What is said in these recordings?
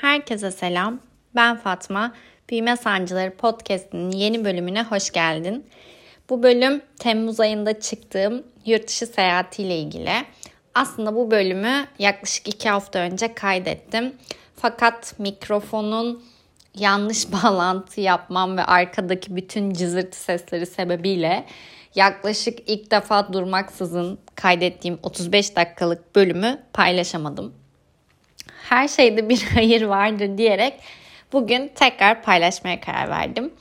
Herkese selam. Ben Fatma. Büyüme Sancıları Podcast'inin yeni bölümüne hoş geldin. Bu bölüm Temmuz ayında çıktığım yurt dışı seyahatiyle ilgili. Aslında bu bölümü yaklaşık iki hafta önce kaydettim. Fakat mikrofonun yanlış bağlantı yapmam ve arkadaki bütün cızırtı sesleri sebebiyle yaklaşık ilk defa durmaksızın kaydettiğim 35 dakikalık bölümü paylaşamadım her şeyde bir hayır vardır diyerek bugün tekrar paylaşmaya karar verdim.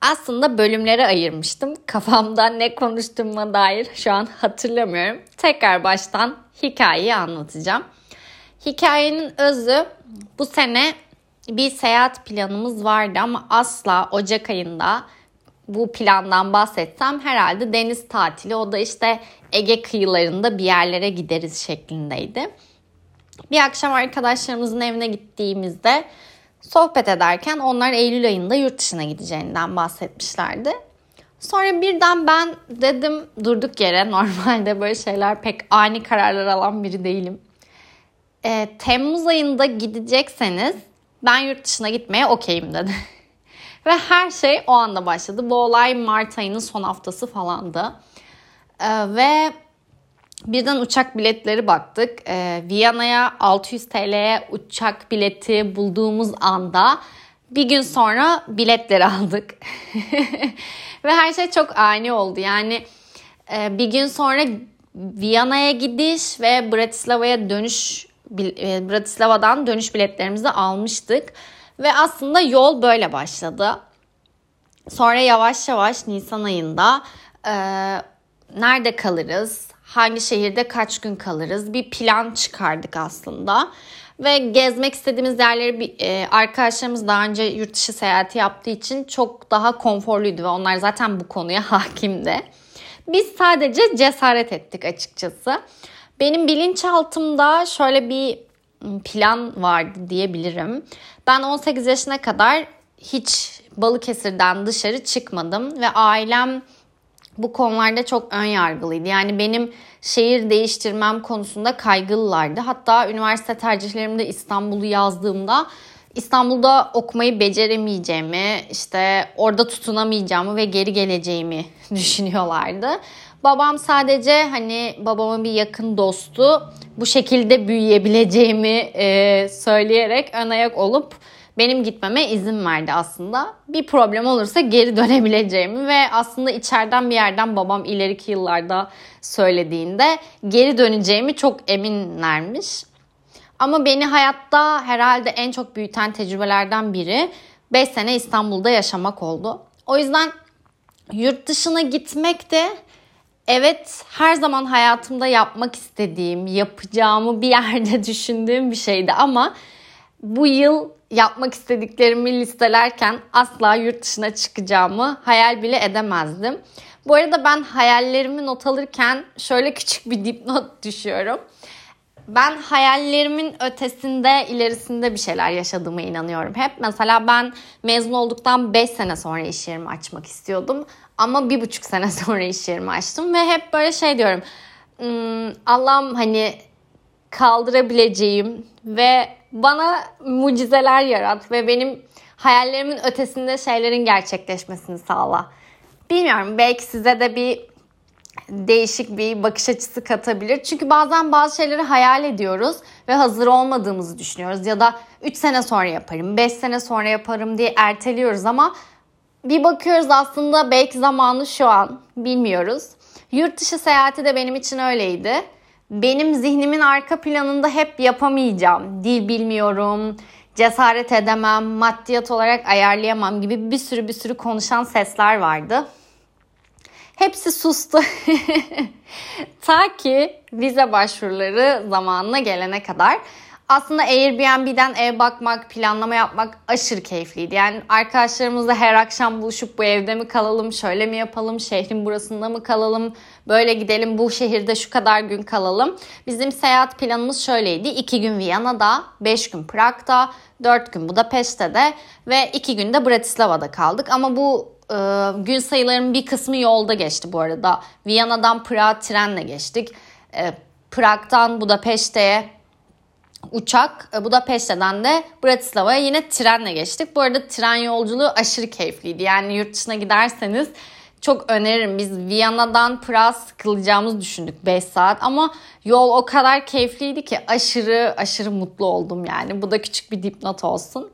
Aslında bölümlere ayırmıştım. Kafamda ne konuştuğuma dair şu an hatırlamıyorum. Tekrar baştan hikayeyi anlatacağım. Hikayenin özü bu sene bir seyahat planımız vardı ama asla Ocak ayında bu plandan bahsetsem herhalde deniz tatili o da işte Ege kıyılarında bir yerlere gideriz şeklindeydi. Bir akşam arkadaşlarımızın evine gittiğimizde sohbet ederken onlar Eylül ayında yurt dışına gideceğinden bahsetmişlerdi. Sonra birden ben dedim durduk yere normalde böyle şeyler pek ani kararlar alan biri değilim. E, Temmuz ayında gidecekseniz ben yurt dışına gitmeye okeyim dedi. Ve her şey o anda başladı. Bu olay Mart ayının son haftası falandı. E, ve Birden uçak biletleri baktık. Ee, Viyana'ya 600 TL'ye uçak bileti bulduğumuz anda bir gün sonra biletleri aldık. Ve her şey çok ani oldu. Yani e, bir gün sonra Viyana'ya gidiş ve Bratislava'ya dönüş e, Bratislava'dan dönüş biletlerimizi almıştık. Ve aslında yol böyle başladı. Sonra yavaş yavaş Nisan ayında e, nerede kalırız, hangi şehirde kaç gün kalırız bir plan çıkardık aslında. Ve gezmek istediğimiz yerleri bir, e, arkadaşlarımız daha önce yurt dışı seyahati yaptığı için çok daha konforluydu ve onlar zaten bu konuya hakimdi. Biz sadece cesaret ettik açıkçası. Benim bilinçaltımda şöyle bir plan vardı diyebilirim. Ben 18 yaşına kadar hiç Balıkesir'den dışarı çıkmadım ve ailem bu konularda çok ön yargılıydı. Yani benim şehir değiştirmem konusunda kaygılılardı. Hatta üniversite tercihlerimde İstanbul'u yazdığımda İstanbul'da okumayı beceremeyeceğimi, işte orada tutunamayacağımı ve geri geleceğimi düşünüyorlardı. Babam sadece hani babamın bir yakın dostu bu şekilde büyüyebileceğimi e, söyleyerek ön ayak olup benim gitmeme izin verdi aslında. Bir problem olursa geri dönebileceğimi ve aslında içeriden bir yerden babam ileriki yıllarda söylediğinde geri döneceğimi çok eminlermiş. Ama beni hayatta herhalde en çok büyüten tecrübelerden biri 5 sene İstanbul'da yaşamak oldu. O yüzden yurt dışına gitmek de evet her zaman hayatımda yapmak istediğim, yapacağımı bir yerde düşündüğüm bir şeydi ama bu yıl yapmak istediklerimi listelerken asla yurt dışına çıkacağımı hayal bile edemezdim. Bu arada ben hayallerimi not alırken şöyle küçük bir dipnot düşüyorum. Ben hayallerimin ötesinde, ilerisinde bir şeyler yaşadığıma inanıyorum. Hep mesela ben mezun olduktan 5 sene sonra iş yerimi açmak istiyordum. Ama bir buçuk sene sonra iş yerimi açtım ve hep böyle şey diyorum. Hmm, Allah'ım hani kaldırabileceğim ve bana mucizeler yarat ve benim hayallerimin ötesinde şeylerin gerçekleşmesini sağla. Bilmiyorum belki size de bir değişik bir bakış açısı katabilir. Çünkü bazen bazı şeyleri hayal ediyoruz ve hazır olmadığımızı düşünüyoruz. Ya da 3 sene sonra yaparım, 5 sene sonra yaparım diye erteliyoruz ama bir bakıyoruz aslında belki zamanı şu an bilmiyoruz. Yurt dışı seyahati de benim için öyleydi benim zihnimin arka planında hep yapamayacağım. Dil bilmiyorum, cesaret edemem, maddiyat olarak ayarlayamam gibi bir sürü bir sürü konuşan sesler vardı. Hepsi sustu. Ta ki vize başvuruları zamanına gelene kadar. Aslında Airbnb'den ev bakmak, planlama yapmak aşırı keyifliydi. Yani arkadaşlarımızla her akşam buluşup bu evde mi kalalım, şöyle mi yapalım, şehrin burasında mı kalalım, böyle gidelim, bu şehirde şu kadar gün kalalım. Bizim seyahat planımız şöyleydi. 2 gün Viyana'da, 5 gün Prag'da, 4 gün Budapeşte'de ve 2 gün de Bratislava'da kaldık. Ama bu e, gün sayılarının bir kısmı yolda geçti bu arada. Viyana'dan Prag'a trenle geçtik. E, Prag'dan Budapeşte'ye uçak e, Budapeşte'den de Bratislava'ya yine trenle geçtik. Bu arada tren yolculuğu aşırı keyifliydi. Yani yurt dışına giderseniz çok öneririm. Biz Viyana'dan Prag sıkılacağımızı düşündük 5 saat ama yol o kadar keyifliydi ki aşırı aşırı mutlu oldum yani. Bu da küçük bir dipnot olsun.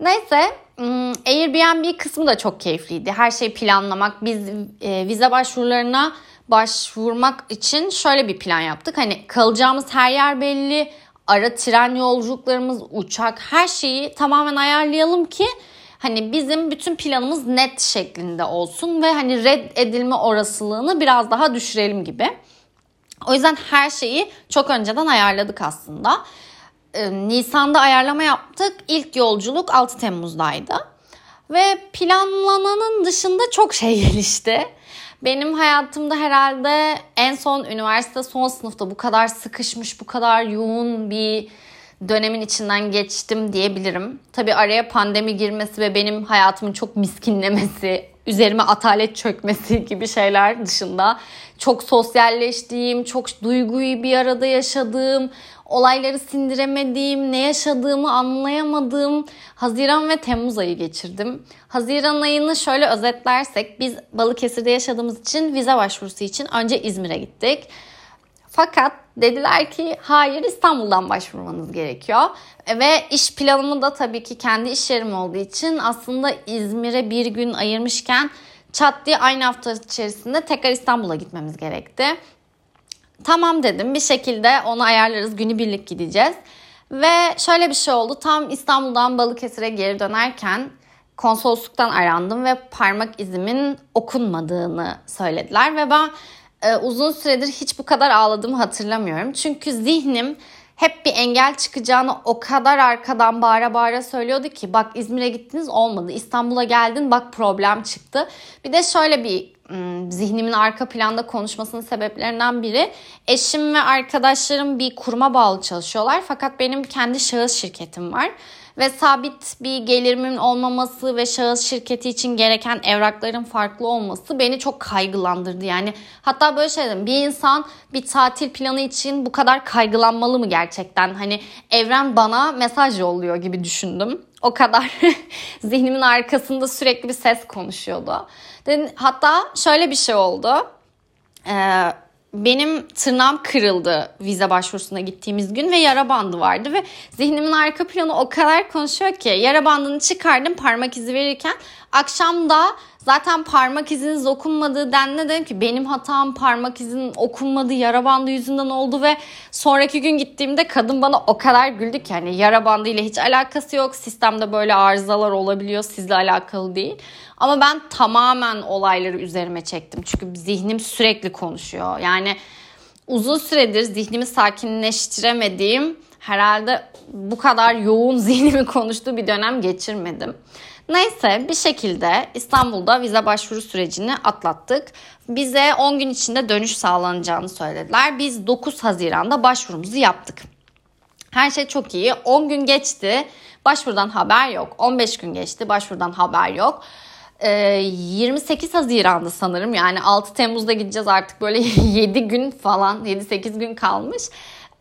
Neyse hmm, Airbnb kısmı da çok keyifliydi. Her şeyi planlamak. Biz e, vize başvurularına başvurmak için şöyle bir plan yaptık. Hani kalacağımız her yer belli. Ara tren yolculuklarımız, uçak her şeyi tamamen ayarlayalım ki hani bizim bütün planımız net şeklinde olsun ve hani red edilme olasılığını biraz daha düşürelim gibi. O yüzden her şeyi çok önceden ayarladık aslında. Ee, Nisan'da ayarlama yaptık. İlk yolculuk 6 Temmuz'daydı. Ve planlananın dışında çok şey gelişti. Benim hayatımda herhalde en son üniversite son sınıfta bu kadar sıkışmış, bu kadar yoğun bir dönemin içinden geçtim diyebilirim. Tabii araya pandemi girmesi ve benim hayatımın çok miskinlemesi, üzerime atalet çökmesi gibi şeyler dışında çok sosyalleştiğim, çok duyguyu bir arada yaşadığım, olayları sindiremediğim, ne yaşadığımı anlayamadığım Haziran ve Temmuz ayı geçirdim. Haziran ayını şöyle özetlersek biz Balıkesir'de yaşadığımız için vize başvurusu için önce İzmir'e gittik. Fakat dediler ki hayır İstanbul'dan başvurmanız gerekiyor. Ve iş planımı da tabii ki kendi iş yerim olduğu için aslında İzmir'e bir gün ayırmışken çat diye aynı hafta içerisinde tekrar İstanbul'a gitmemiz gerekti. Tamam dedim bir şekilde onu ayarlarız günübirlik gideceğiz. Ve şöyle bir şey oldu tam İstanbul'dan Balıkesir'e geri dönerken konsolosluktan arandım ve parmak izimin okunmadığını söylediler ve ben e, uzun süredir hiç bu kadar ağladığımı hatırlamıyorum. Çünkü zihnim hep bir engel çıkacağını o kadar arkadan bağıra bağıra söylüyordu ki bak İzmir'e gittiniz olmadı. İstanbul'a geldin bak problem çıktı. Bir de şöyle bir zihnimin arka planda konuşmasının sebeplerinden biri eşim ve arkadaşlarım bir kuruma bağlı çalışıyorlar fakat benim kendi şahıs şirketim var ve sabit bir gelirimin olmaması ve şahıs şirketi için gereken evrakların farklı olması beni çok kaygılandırdı. Yani hatta böyle şey dedim bir insan bir tatil planı için bu kadar kaygılanmalı mı gerçekten? Hani evren bana mesaj yolluyor gibi düşündüm. O kadar zihnimin arkasında sürekli bir ses konuşuyordu. Hatta şöyle bir şey oldu. Ee, benim tırnağım kırıldı vize başvurusuna gittiğimiz gün ve yara bandı vardı ve zihnimin arka planı o kadar konuşuyor ki yara bandını çıkardım parmak izi verirken akşam da zaten parmak iziniz okunmadığı denli dedim ki benim hatam parmak izinin okunmadığı yara bandı yüzünden oldu ve sonraki gün gittiğimde kadın bana o kadar güldü ki hani yara bandı ile hiç alakası yok sistemde böyle arızalar olabiliyor sizle alakalı değil ama ben tamamen olayları üzerime çektim. Çünkü zihnim sürekli konuşuyor. Yani uzun süredir zihnimi sakinleştiremediğim herhalde bu kadar yoğun zihnimi konuştuğu bir dönem geçirmedim. Neyse bir şekilde İstanbul'da vize başvuru sürecini atlattık. Bize 10 gün içinde dönüş sağlanacağını söylediler. Biz 9 Haziran'da başvurumuzu yaptık. Her şey çok iyi. 10 gün geçti. Başvurudan haber yok. 15 gün geçti. Başvurudan haber yok. 28 ee, Haziran'da sanırım yani 6 Temmuz'da gideceğiz artık böyle 7 gün falan 7-8 gün kalmış.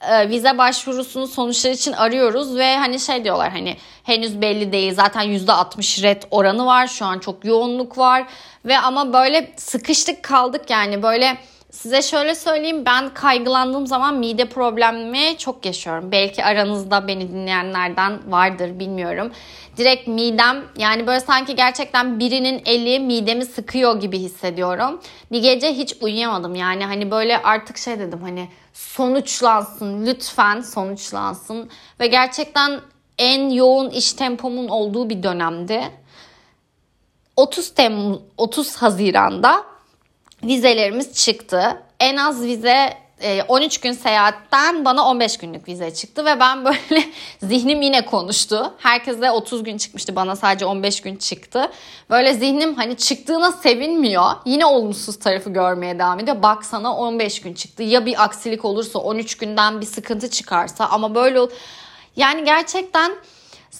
Ee, vize başvurusunun sonuçları için arıyoruz ve hani şey diyorlar hani henüz belli değil zaten %60 red oranı var şu an çok yoğunluk var ve ama böyle sıkıştık kaldık yani böyle Size şöyle söyleyeyim ben kaygılandığım zaman mide problemi çok yaşıyorum. Belki aranızda beni dinleyenlerden vardır bilmiyorum. Direkt midem yani böyle sanki gerçekten birinin eli midemi sıkıyor gibi hissediyorum. Bir gece hiç uyuyamadım yani hani böyle artık şey dedim hani sonuçlansın lütfen sonuçlansın. Ve gerçekten en yoğun iş tempomun olduğu bir dönemdi. 30 Temmuz 30 Haziran'da vizelerimiz çıktı. En az vize 13 e, gün seyahatten bana 15 günlük vize çıktı ve ben böyle zihnim yine konuştu. Herkese 30 gün çıkmıştı bana sadece 15 gün çıktı. Böyle zihnim hani çıktığına sevinmiyor. Yine olumsuz tarafı görmeye devam ediyor. Bak sana 15 gün çıktı. Ya bir aksilik olursa 13 günden bir sıkıntı çıkarsa ama böyle yani gerçekten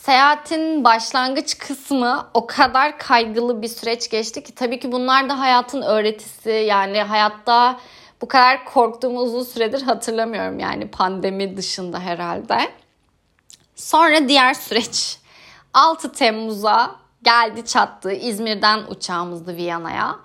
Seyahatin başlangıç kısmı o kadar kaygılı bir süreç geçti ki tabii ki bunlar da hayatın öğretisi. Yani hayatta bu kadar korktuğumu uzun süredir hatırlamıyorum yani pandemi dışında herhalde. Sonra diğer süreç 6 Temmuz'a geldi çattı. İzmir'den uçağımızdı Viyana'ya.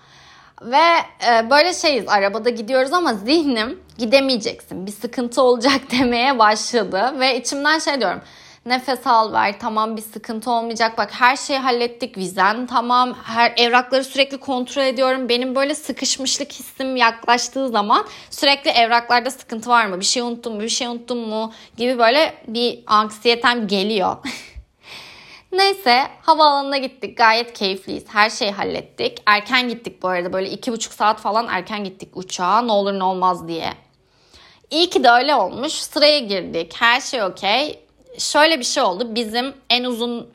Ve e, böyle şeyiz arabada gidiyoruz ama zihnim gidemeyeceksin bir sıkıntı olacak demeye başladı. Ve içimden şey diyorum nefes al ver tamam bir sıkıntı olmayacak bak her şeyi hallettik vizen tamam her evrakları sürekli kontrol ediyorum benim böyle sıkışmışlık hissim yaklaştığı zaman sürekli evraklarda sıkıntı var mı bir şey unuttum mu bir şey unuttum mu gibi böyle bir anksiyetem geliyor. Neyse havaalanına gittik. Gayet keyifliyiz. Her şeyi hallettik. Erken gittik bu arada. Böyle iki buçuk saat falan erken gittik uçağa. Ne olur ne olmaz diye. İyi ki de öyle olmuş. Sıraya girdik. Her şey okey. Şöyle bir şey oldu. Bizim en uzun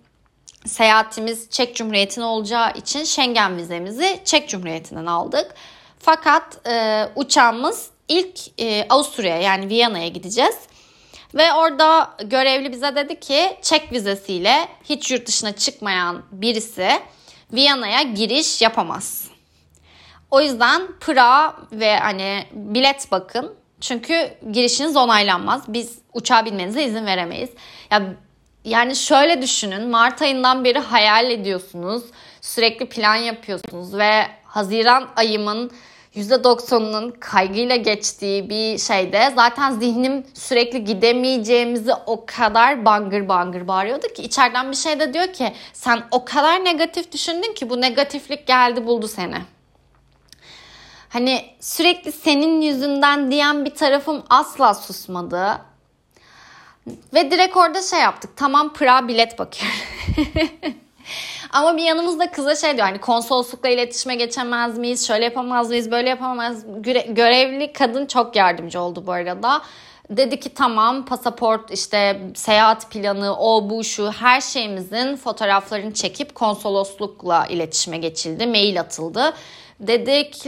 seyahatimiz Çek Cumhuriyeti'ne olacağı için Schengen vizemizi Çek Cumhuriyeti'nden aldık. Fakat e, uçağımız ilk e, Avusturya'ya yani Viyana'ya gideceğiz. Ve orada görevli bize dedi ki çek vizesiyle hiç yurt dışına çıkmayan birisi Viyana'ya giriş yapamaz. O yüzden Pıra ve hani bilet bakın. Çünkü girişiniz onaylanmaz. Biz uçağa binmenize izin veremeyiz. Ya yani şöyle düşünün. Mart ayından beri hayal ediyorsunuz. Sürekli plan yapıyorsunuz ve Haziran ayımın %90'ının kaygıyla geçtiği bir şeyde zaten zihnim sürekli gidemeyeceğimizi o kadar bangır bangır bağırıyordu ki içeriden bir şey de diyor ki sen o kadar negatif düşündün ki bu negatiflik geldi buldu seni. Hani sürekli senin yüzünden diyen bir tarafım asla susmadı. Ve direkt orada şey yaptık. Tamam Pıra bilet bakıyorum. Ama bir yanımızda kıza şey diyor hani konsoloslukla iletişime geçemez miyiz? Şöyle yapamaz mıyız? Böyle yapamaz Görevli kadın çok yardımcı oldu bu arada. Dedi ki tamam pasaport işte seyahat planı o bu şu her şeyimizin fotoğraflarını çekip konsoloslukla iletişime geçildi. Mail atıldı. Dedik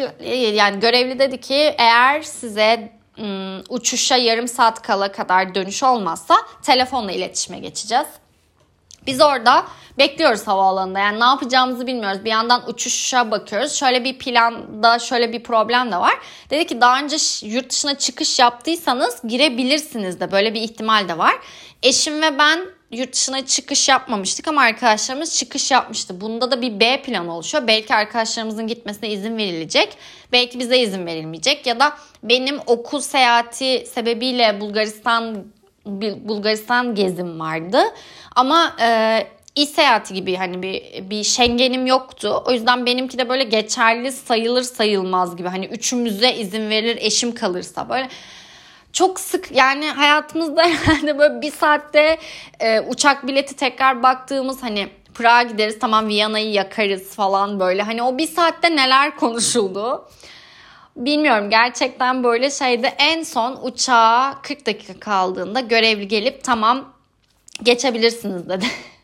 yani görevli dedi ki eğer size ım, uçuşa yarım saat kala kadar dönüş olmazsa telefonla iletişime geçeceğiz. Biz orada bekliyoruz havaalanında. Yani ne yapacağımızı bilmiyoruz. Bir yandan uçuşa bakıyoruz. Şöyle bir planda şöyle bir problem de var. Dedi ki daha önce yurt dışına çıkış yaptıysanız girebilirsiniz de. Böyle bir ihtimal de var. Eşim ve ben yurt dışına çıkış yapmamıştık ama arkadaşlarımız çıkış yapmıştı. Bunda da bir B planı oluşuyor. Belki arkadaşlarımızın gitmesine izin verilecek. Belki bize izin verilmeyecek. Ya da benim okul seyahati sebebiyle Bulgaristan Bulgaristan gezim vardı. Ama e, iş seyahati gibi hani bir bir Schengen'im yoktu. O yüzden benimki de böyle geçerli sayılır sayılmaz gibi. Hani üçümüze izin verilir eşim kalırsa böyle çok sık yani hayatımızda yani böyle bir saatte e, uçak bileti tekrar baktığımız hani Prag'a gideriz tamam Viyana'yı yakarız falan böyle. Hani o bir saatte neler konuşuldu. Bilmiyorum gerçekten böyle şeyde en son uçağa 40 dakika kaldığında görevli gelip tamam geçebilirsiniz dedi.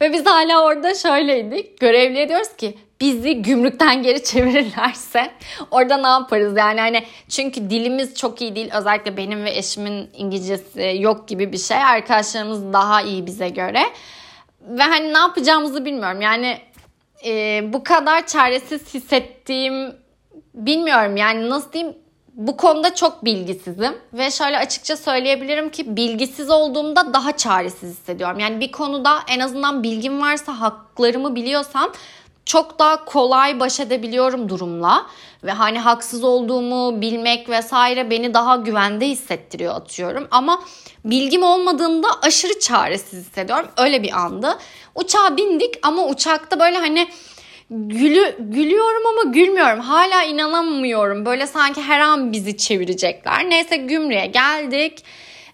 Ve biz hala orada şöyleydik. Görevliye diyoruz ki bizi gümrükten geri çevirirlerse orada ne yaparız? Yani hani çünkü dilimiz çok iyi değil. Özellikle benim ve eşimin İngilizcesi yok gibi bir şey. Arkadaşlarımız daha iyi bize göre. Ve hani ne yapacağımızı bilmiyorum. Yani e, bu kadar çaresiz hissettiğim bilmiyorum yani nasıl diyeyim bu konuda çok bilgisizim ve şöyle açıkça söyleyebilirim ki bilgisiz olduğumda daha çaresiz hissediyorum. Yani bir konuda en azından bilgim varsa haklarımı biliyorsam çok daha kolay baş edebiliyorum durumla ve hani haksız olduğumu bilmek vesaire beni daha güvende hissettiriyor atıyorum ama bilgim olmadığında aşırı çaresiz hissediyorum öyle bir andı. Uçağa bindik ama uçakta böyle hani gülü, gülüyorum ama gülmüyorum. Hala inanamıyorum. Böyle sanki her an bizi çevirecekler. Neyse gümrüğe geldik.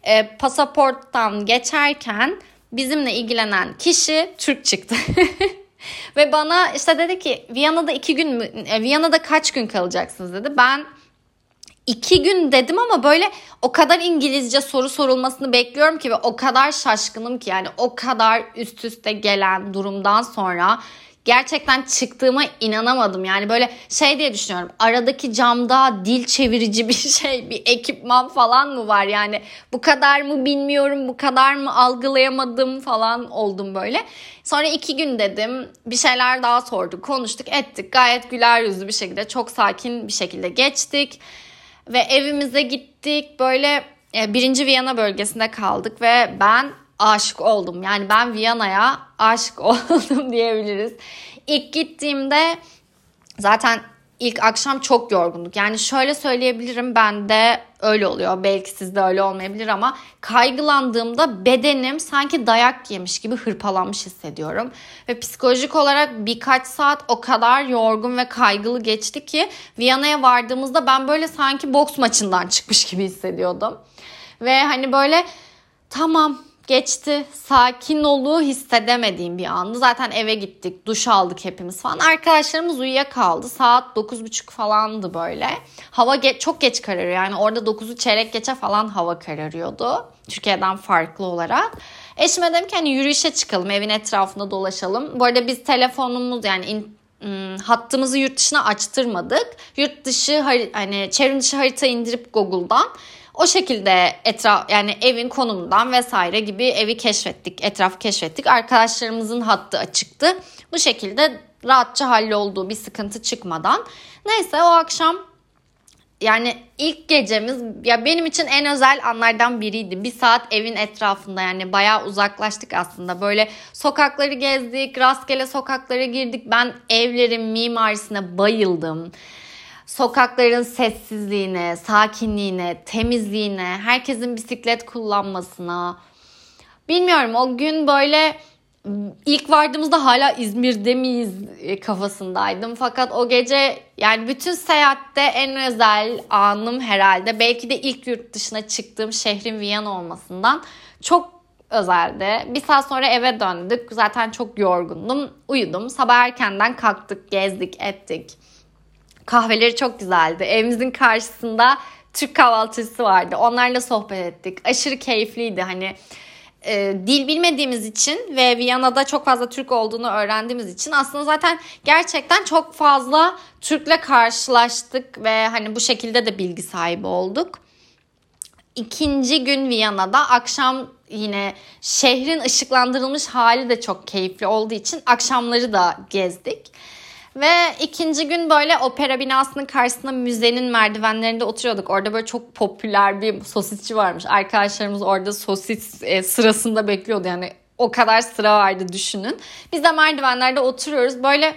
E, pasaporttan geçerken bizimle ilgilenen kişi Türk çıktı. Ve bana işte dedi ki Viyana'da iki gün mü, e, Viyana'da kaç gün kalacaksınız dedi. Ben iki gün dedim ama böyle o kadar İngilizce soru sorulmasını bekliyorum ki ve o kadar şaşkınım ki yani o kadar üst üste gelen durumdan sonra gerçekten çıktığıma inanamadım. Yani böyle şey diye düşünüyorum. Aradaki camda dil çevirici bir şey, bir ekipman falan mı var? Yani bu kadar mı bilmiyorum, bu kadar mı algılayamadım falan oldum böyle. Sonra iki gün dedim. Bir şeyler daha sorduk, konuştuk, ettik. Gayet güler yüzlü bir şekilde, çok sakin bir şekilde geçtik. Ve evimize gittik. Böyle e, birinci Viyana bölgesinde kaldık ve ben aşık oldum. Yani ben Viyana'ya aşık oldum diyebiliriz. İlk gittiğimde zaten ilk akşam çok yorgunduk. Yani şöyle söyleyebilirim ben de öyle oluyor. Belki sizde öyle olmayabilir ama kaygılandığımda bedenim sanki dayak yemiş gibi hırpalanmış hissediyorum. Ve psikolojik olarak birkaç saat o kadar yorgun ve kaygılı geçti ki Viyana'ya vardığımızda ben böyle sanki boks maçından çıkmış gibi hissediyordum. Ve hani böyle tamam geçti. Sakin oluğu hissedemediğim bir andı. Zaten eve gittik, duş aldık hepimiz falan. Arkadaşlarımız uyuyakaldı. Saat 9.30 falandı böyle. Hava ge- çok geç kararıyor. Yani orada 9'u çeyrek geçe falan hava kararıyordu. Türkiye'den farklı olarak. Eşime dedim ki hani yürüyüşe çıkalım, evin etrafında dolaşalım. Bu arada biz telefonumuz yani in, ım, hattımızı yurt dışına açtırmadık. Yurt dışı hani çevrim dışı harita indirip Google'dan o şekilde etraf yani evin konumundan vesaire gibi evi keşfettik, etrafı keşfettik. Arkadaşlarımızın hattı açıktı. Bu şekilde rahatça hallolduğu bir sıkıntı çıkmadan. Neyse o akşam yani ilk gecemiz ya benim için en özel anlardan biriydi. Bir saat evin etrafında yani bayağı uzaklaştık aslında. Böyle sokakları gezdik, rastgele sokaklara girdik. Ben evlerin mimarisine bayıldım sokakların sessizliğine, sakinliğine, temizliğine, herkesin bisiklet kullanmasına. Bilmiyorum o gün böyle ilk vardığımızda hala İzmir'de miyiz e, kafasındaydım. Fakat o gece yani bütün seyahatte en özel anım herhalde. Belki de ilk yurt dışına çıktığım şehrin Viyana olmasından çok özeldi. Bir saat sonra eve döndük. Zaten çok yorgundum. Uyudum. Sabah erkenden kalktık, gezdik, ettik. Kahveleri çok güzeldi. Evimizin karşısında Türk kahvaltısı vardı. Onlarla sohbet ettik. Aşırı keyifliydi. Hani e, dil bilmediğimiz için ve Viyana'da çok fazla Türk olduğunu öğrendiğimiz için aslında zaten gerçekten çok fazla Türk'le karşılaştık ve hani bu şekilde de bilgi sahibi olduk. İkinci gün Viyana'da akşam yine şehrin ışıklandırılmış hali de çok keyifli olduğu için akşamları da gezdik. Ve ikinci gün böyle opera binasının karşısında müzenin merdivenlerinde oturuyorduk. Orada böyle çok popüler bir sosisçi varmış. Arkadaşlarımız orada sosis e, sırasında bekliyordu. Yani o kadar sıra vardı düşünün. Biz de merdivenlerde oturuyoruz. Böyle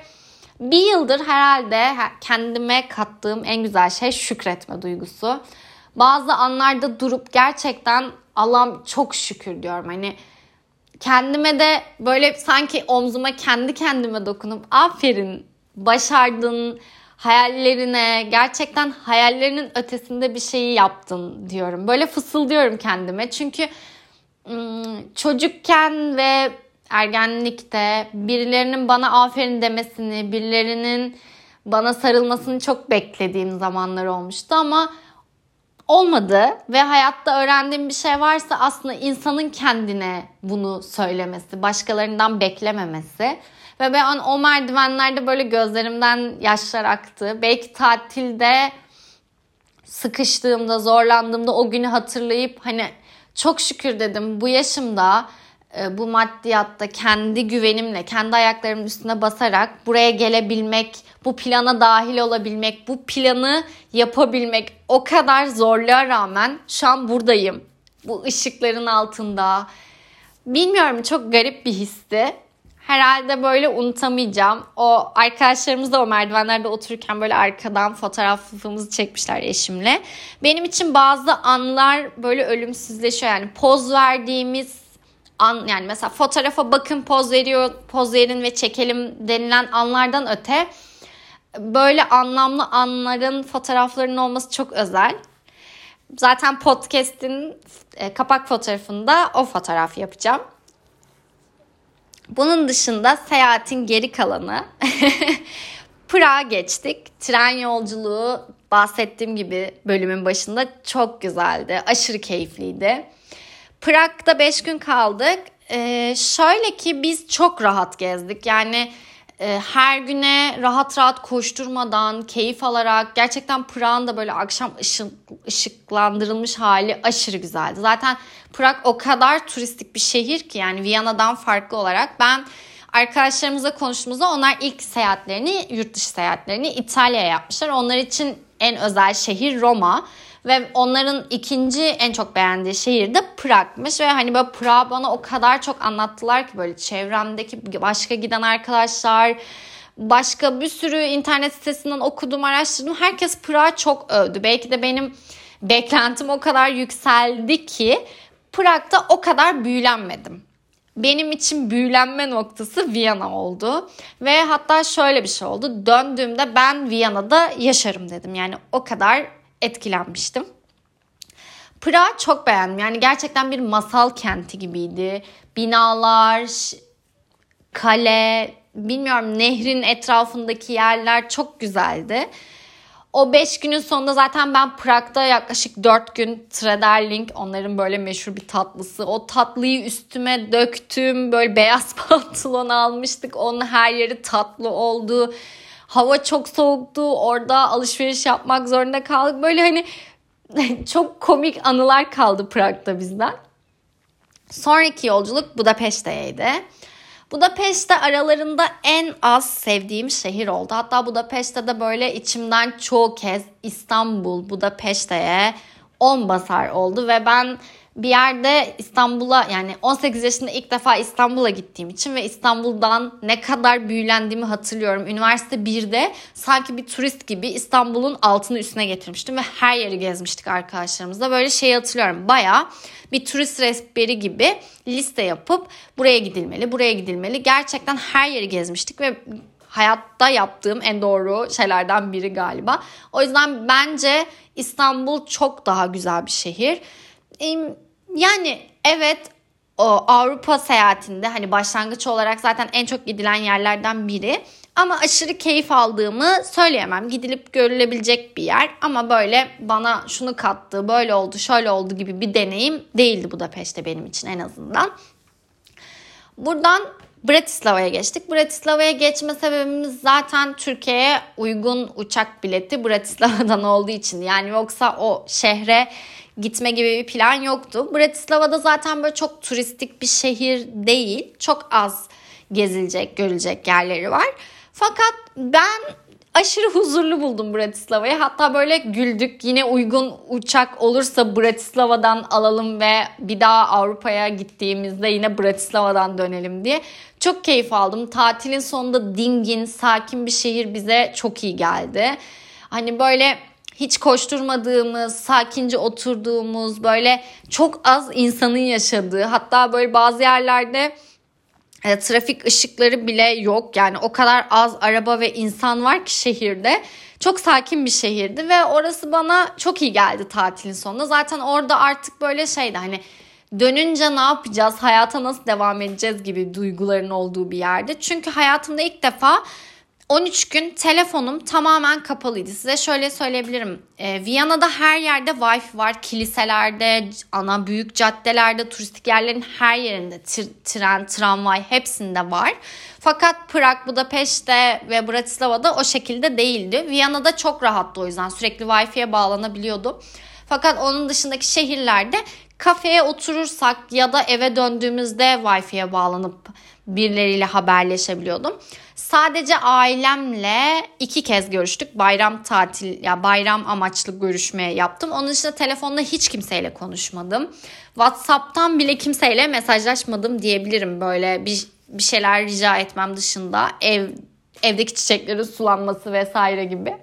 bir yıldır herhalde kendime kattığım en güzel şey şükretme duygusu. Bazı anlarda durup gerçekten Allah'ım çok şükür diyorum. Hani kendime de böyle sanki omzuma kendi kendime dokunup aferin başardın, hayallerine, gerçekten hayallerinin ötesinde bir şeyi yaptın diyorum. Böyle fısıldıyorum kendime. Çünkü çocukken ve ergenlikte birilerinin bana aferin demesini, birilerinin bana sarılmasını çok beklediğim zamanlar olmuştu ama olmadı ve hayatta öğrendiğim bir şey varsa aslında insanın kendine bunu söylemesi, başkalarından beklememesi. Ve ben o merdivenlerde böyle gözlerimden yaşlar aktı. Belki tatilde sıkıştığımda, zorlandığımda o günü hatırlayıp hani çok şükür dedim bu yaşımda e, bu maddiyatta kendi güvenimle, kendi ayaklarımın üstüne basarak buraya gelebilmek, bu plana dahil olabilmek, bu planı yapabilmek o kadar zorluğa rağmen şu an buradayım. Bu ışıkların altında. Bilmiyorum çok garip bir histi herhalde böyle unutamayacağım. O arkadaşlarımız da o merdivenlerde otururken böyle arkadan fotoğrafımızı çekmişler eşimle. Benim için bazı anlar böyle ölümsüzleşiyor. Yani poz verdiğimiz an yani mesela fotoğrafa bakın poz veriyor poz verin ve çekelim denilen anlardan öte böyle anlamlı anların fotoğraflarının olması çok özel. Zaten podcast'in e, kapak fotoğrafında o fotoğraf yapacağım. Bunun dışında seyahatin geri kalanı Prag'a geçtik. Tren yolculuğu bahsettiğim gibi bölümün başında çok güzeldi. Aşırı keyifliydi. Prag'da 5 gün kaldık. Ee, şöyle ki biz çok rahat gezdik. Yani her güne rahat rahat koşturmadan, keyif alarak gerçekten Prag'ın da böyle akşam ışık, ışıklandırılmış hali aşırı güzeldi. Zaten Prag o kadar turistik bir şehir ki yani Viyana'dan farklı olarak ben arkadaşlarımızla konuştuğumuzda onlar ilk seyahatlerini, yurt dışı seyahatlerini İtalya'ya yapmışlar. Onlar için en özel şehir Roma Ve onların ikinci en çok beğendiği şehir de Prag'mış. Ve hani böyle Prag bana o kadar çok anlattılar ki böyle çevremdeki başka giden arkadaşlar, başka bir sürü internet sitesinden okudum, araştırdım. Herkes Prag'ı çok övdü. Belki de benim beklentim o kadar yükseldi ki Prag'da o kadar büyülenmedim. Benim için büyülenme noktası Viyana oldu. Ve hatta şöyle bir şey oldu. Döndüğümde ben Viyana'da yaşarım dedim. Yani o kadar etkilenmiştim. Prag çok beğendim. Yani gerçekten bir masal kenti gibiydi. Binalar, kale, bilmiyorum nehrin etrafındaki yerler çok güzeldi. O 5 günün sonunda zaten ben Prag'da yaklaşık 4 gün Traderling onların böyle meşhur bir tatlısı. O tatlıyı üstüme döktüm. Böyle beyaz pantolon almıştık. Onun her yeri tatlı oldu. Hava çok soğuktu. Orada alışveriş yapmak zorunda kaldık. Böyle hani çok komik anılar kaldı Prag'da bizden. Sonraki yolculuk Budapeşte'yeydi. Budapeşte aralarında en az sevdiğim şehir oldu. Hatta Budapeşte de böyle içimden çoğu kez İstanbul, Budapeşte'ye 10 basar oldu ve ben bir yerde İstanbul'a yani 18 yaşında ilk defa İstanbul'a gittiğim için ve İstanbul'dan ne kadar büyülendiğimi hatırlıyorum. Üniversite 1'de sanki bir turist gibi İstanbul'un altını üstüne getirmiştim ve her yeri gezmiştik arkadaşlarımızla. Böyle şey hatırlıyorum. Baya bir turist rehberi gibi liste yapıp buraya gidilmeli, buraya gidilmeli. Gerçekten her yeri gezmiştik ve hayatta yaptığım en doğru şeylerden biri galiba. O yüzden bence İstanbul çok daha güzel bir şehir. Yani evet o Avrupa seyahatinde hani başlangıç olarak zaten en çok gidilen yerlerden biri. Ama aşırı keyif aldığımı söyleyemem. Gidilip görülebilecek bir yer ama böyle bana şunu kattı, böyle oldu, şöyle oldu gibi bir deneyim değildi Budapeşte benim için en azından. Buradan Bratislava'ya geçtik. Bratislava'ya geçme sebebimiz zaten Türkiye'ye uygun uçak bileti Bratislava'dan olduğu için. Yani yoksa o şehre gitme gibi bir plan yoktu. Bratislava'da zaten böyle çok turistik bir şehir değil. Çok az gezilecek, görülecek yerleri var. Fakat ben aşırı huzurlu buldum Bratislava'yı. Hatta böyle güldük yine uygun uçak olursa Bratislava'dan alalım ve bir daha Avrupa'ya gittiğimizde yine Bratislava'dan dönelim diye. Çok keyif aldım. Tatilin sonunda dingin, sakin bir şehir bize çok iyi geldi. Hani böyle hiç koşturmadığımız, sakince oturduğumuz, böyle çok az insanın yaşadığı, hatta böyle bazı yerlerde e, trafik ışıkları bile yok. Yani o kadar az araba ve insan var ki şehirde. Çok sakin bir şehirdi ve orası bana çok iyi geldi tatilin sonunda. Zaten orada artık böyle şeydi hani dönünce ne yapacağız, hayata nasıl devam edeceğiz gibi duyguların olduğu bir yerde. Çünkü hayatımda ilk defa 13 gün telefonum tamamen kapalıydı. Size şöyle söyleyebilirim. E, Viyana'da her yerde Wi-Fi var. Kiliselerde, ana büyük caddelerde, turistik yerlerin her yerinde tren, tramvay hepsinde var. Fakat Prag, Budapeşte ve Bratislava'da o şekilde değildi. Viyana'da çok rahattı o yüzden. Sürekli Wi-Fi'ye bağlanabiliyordu. Fakat onun dışındaki şehirlerde kafeye oturursak ya da eve döndüğümüzde Wi-Fi'ye bağlanıp birileriyle haberleşebiliyordum. Sadece ailemle iki kez görüştük. Bayram tatil ya bayram amaçlı görüşme yaptım. Onun dışında telefonda hiç kimseyle konuşmadım. WhatsApp'tan bile kimseyle mesajlaşmadım diyebilirim. Böyle bir bir şeyler rica etmem dışında ev evdeki çiçeklerin sulanması vesaire gibi.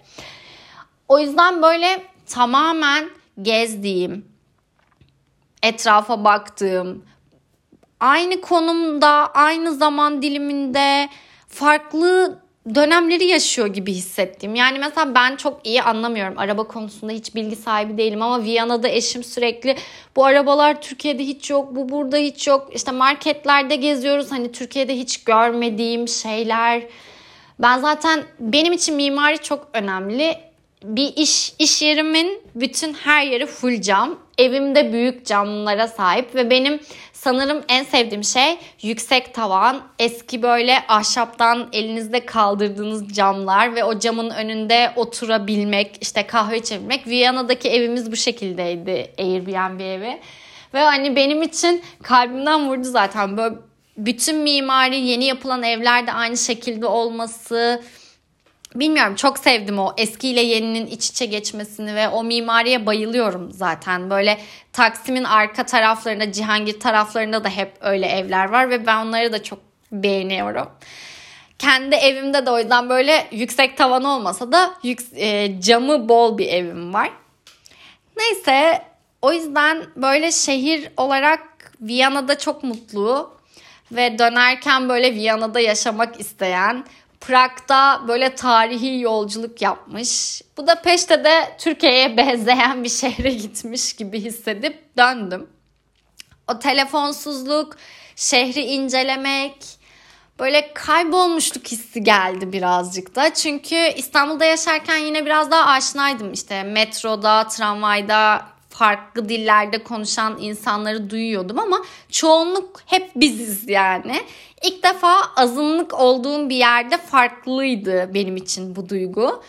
O yüzden böyle tamamen gezdiğim, etrafa baktığım, aynı konumda, aynı zaman diliminde farklı dönemleri yaşıyor gibi hissettim. Yani mesela ben çok iyi anlamıyorum. Araba konusunda hiç bilgi sahibi değilim ama Viyana'da eşim sürekli bu arabalar Türkiye'de hiç yok, bu burada hiç yok. İşte marketlerde geziyoruz hani Türkiye'de hiç görmediğim şeyler. Ben zaten benim için mimari çok önemli. Bir iş iş yerimin bütün her yeri full cam. Evimde büyük camlara sahip ve benim Sanırım en sevdiğim şey yüksek tavan, eski böyle ahşaptan elinizde kaldırdığınız camlar ve o camın önünde oturabilmek, işte kahve içebilmek. Viyana'daki evimiz bu şekildeydi Airbnb evi. Ve hani benim için kalbimden vurdu zaten. Böyle bütün mimari yeni yapılan evlerde aynı şekilde olması, bilmiyorum çok sevdim o eskiyle yeninin iç içe geçmesini ve o mimariye bayılıyorum zaten. Böyle Taksim'in arka taraflarında, Cihangir taraflarında da hep öyle evler var ve ben onları da çok beğeniyorum. Kendi evimde de o yüzden böyle yüksek tavan olmasa da yük, e, camı bol bir evim var. Neyse o yüzden böyle şehir olarak Viyana'da çok mutlu ve dönerken böyle Viyana'da yaşamak isteyen, Prag'da böyle tarihi yolculuk yapmış. Bu da peşte de Türkiye'ye benzeyen bir şehre gitmiş gibi hissedip döndüm. O telefonsuzluk, şehri incelemek, böyle kaybolmuşluk hissi geldi birazcık da. Çünkü İstanbul'da yaşarken yine biraz daha aşinaydım işte metroda, tramvayda farklı dillerde konuşan insanları duyuyordum ama çoğunluk hep biziz yani. İlk defa azınlık olduğum bir yerde farklıydı benim için bu duygu.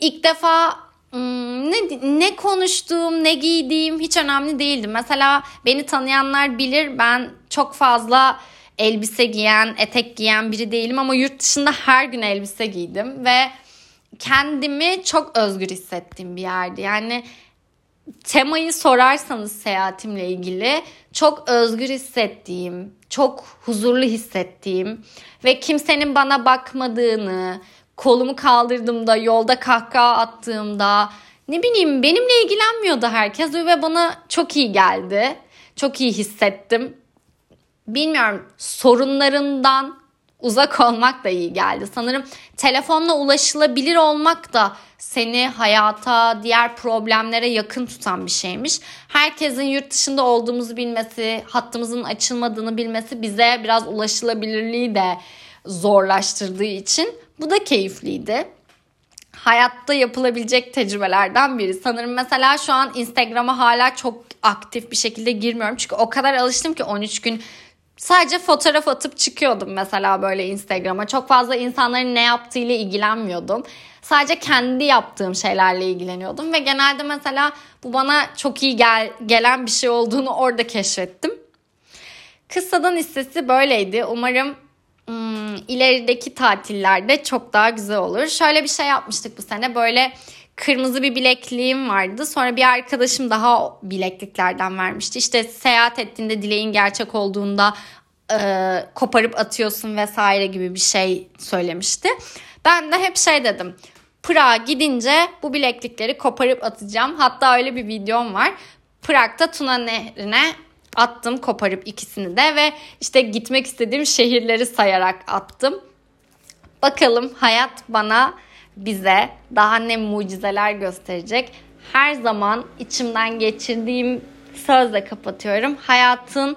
İlk defa hmm, ne, ne konuştuğum, ne giydiğim hiç önemli değildi. Mesela beni tanıyanlar bilir ben çok fazla elbise giyen, etek giyen biri değilim ama yurt dışında her gün elbise giydim ve kendimi çok özgür hissettiğim bir yerdi. Yani temayı sorarsanız seyahatimle ilgili çok özgür hissettiğim, çok huzurlu hissettiğim ve kimsenin bana bakmadığını, kolumu kaldırdığımda, yolda kahkaha attığımda ne bileyim benimle ilgilenmiyordu herkes ve bana çok iyi geldi. Çok iyi hissettim. Bilmiyorum sorunlarından uzak olmak da iyi geldi. Sanırım telefonla ulaşılabilir olmak da seni hayata, diğer problemlere yakın tutan bir şeymiş. Herkesin yurt dışında olduğumuzu bilmesi, hattımızın açılmadığını bilmesi bize biraz ulaşılabilirliği de zorlaştırdığı için bu da keyifliydi. Hayatta yapılabilecek tecrübelerden biri. Sanırım mesela şu an Instagram'a hala çok aktif bir şekilde girmiyorum. Çünkü o kadar alıştım ki 13 gün sadece fotoğraf atıp çıkıyordum mesela böyle Instagram'a. Çok fazla insanların ne yaptığıyla ilgilenmiyordum. Sadece kendi yaptığım şeylerle ilgileniyordum ve genelde mesela bu bana çok iyi gel gelen bir şey olduğunu orada keşfettim. Kıssadan hissesi böyleydi. Umarım hmm, ilerideki tatillerde çok daha güzel olur. Şöyle bir şey yapmıştık bu sene. Böyle kırmızı bir bilekliğim vardı. Sonra bir arkadaşım daha bilekliklerden vermişti. İşte seyahat ettiğinde dileğin gerçek olduğunda e, koparıp atıyorsun vesaire gibi bir şey söylemişti. Ben de hep şey dedim. Prag'a gidince bu bileklikleri koparıp atacağım. Hatta öyle bir videom var. Prag'da Tuna Nehri'ne attım koparıp ikisini de ve işte gitmek istediğim şehirleri sayarak attım. Bakalım hayat bana bize daha ne mucizeler gösterecek. Her zaman içimden geçirdiğim sözle kapatıyorum. Hayatın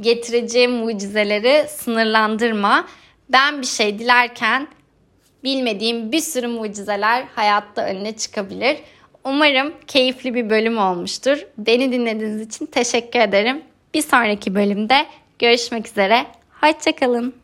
getireceği mucizeleri sınırlandırma. Ben bir şey dilerken bilmediğim bir sürü mucizeler hayatta önüne çıkabilir. Umarım keyifli bir bölüm olmuştur. Beni dinlediğiniz için teşekkür ederim. Bir sonraki bölümde görüşmek üzere. Hoşçakalın.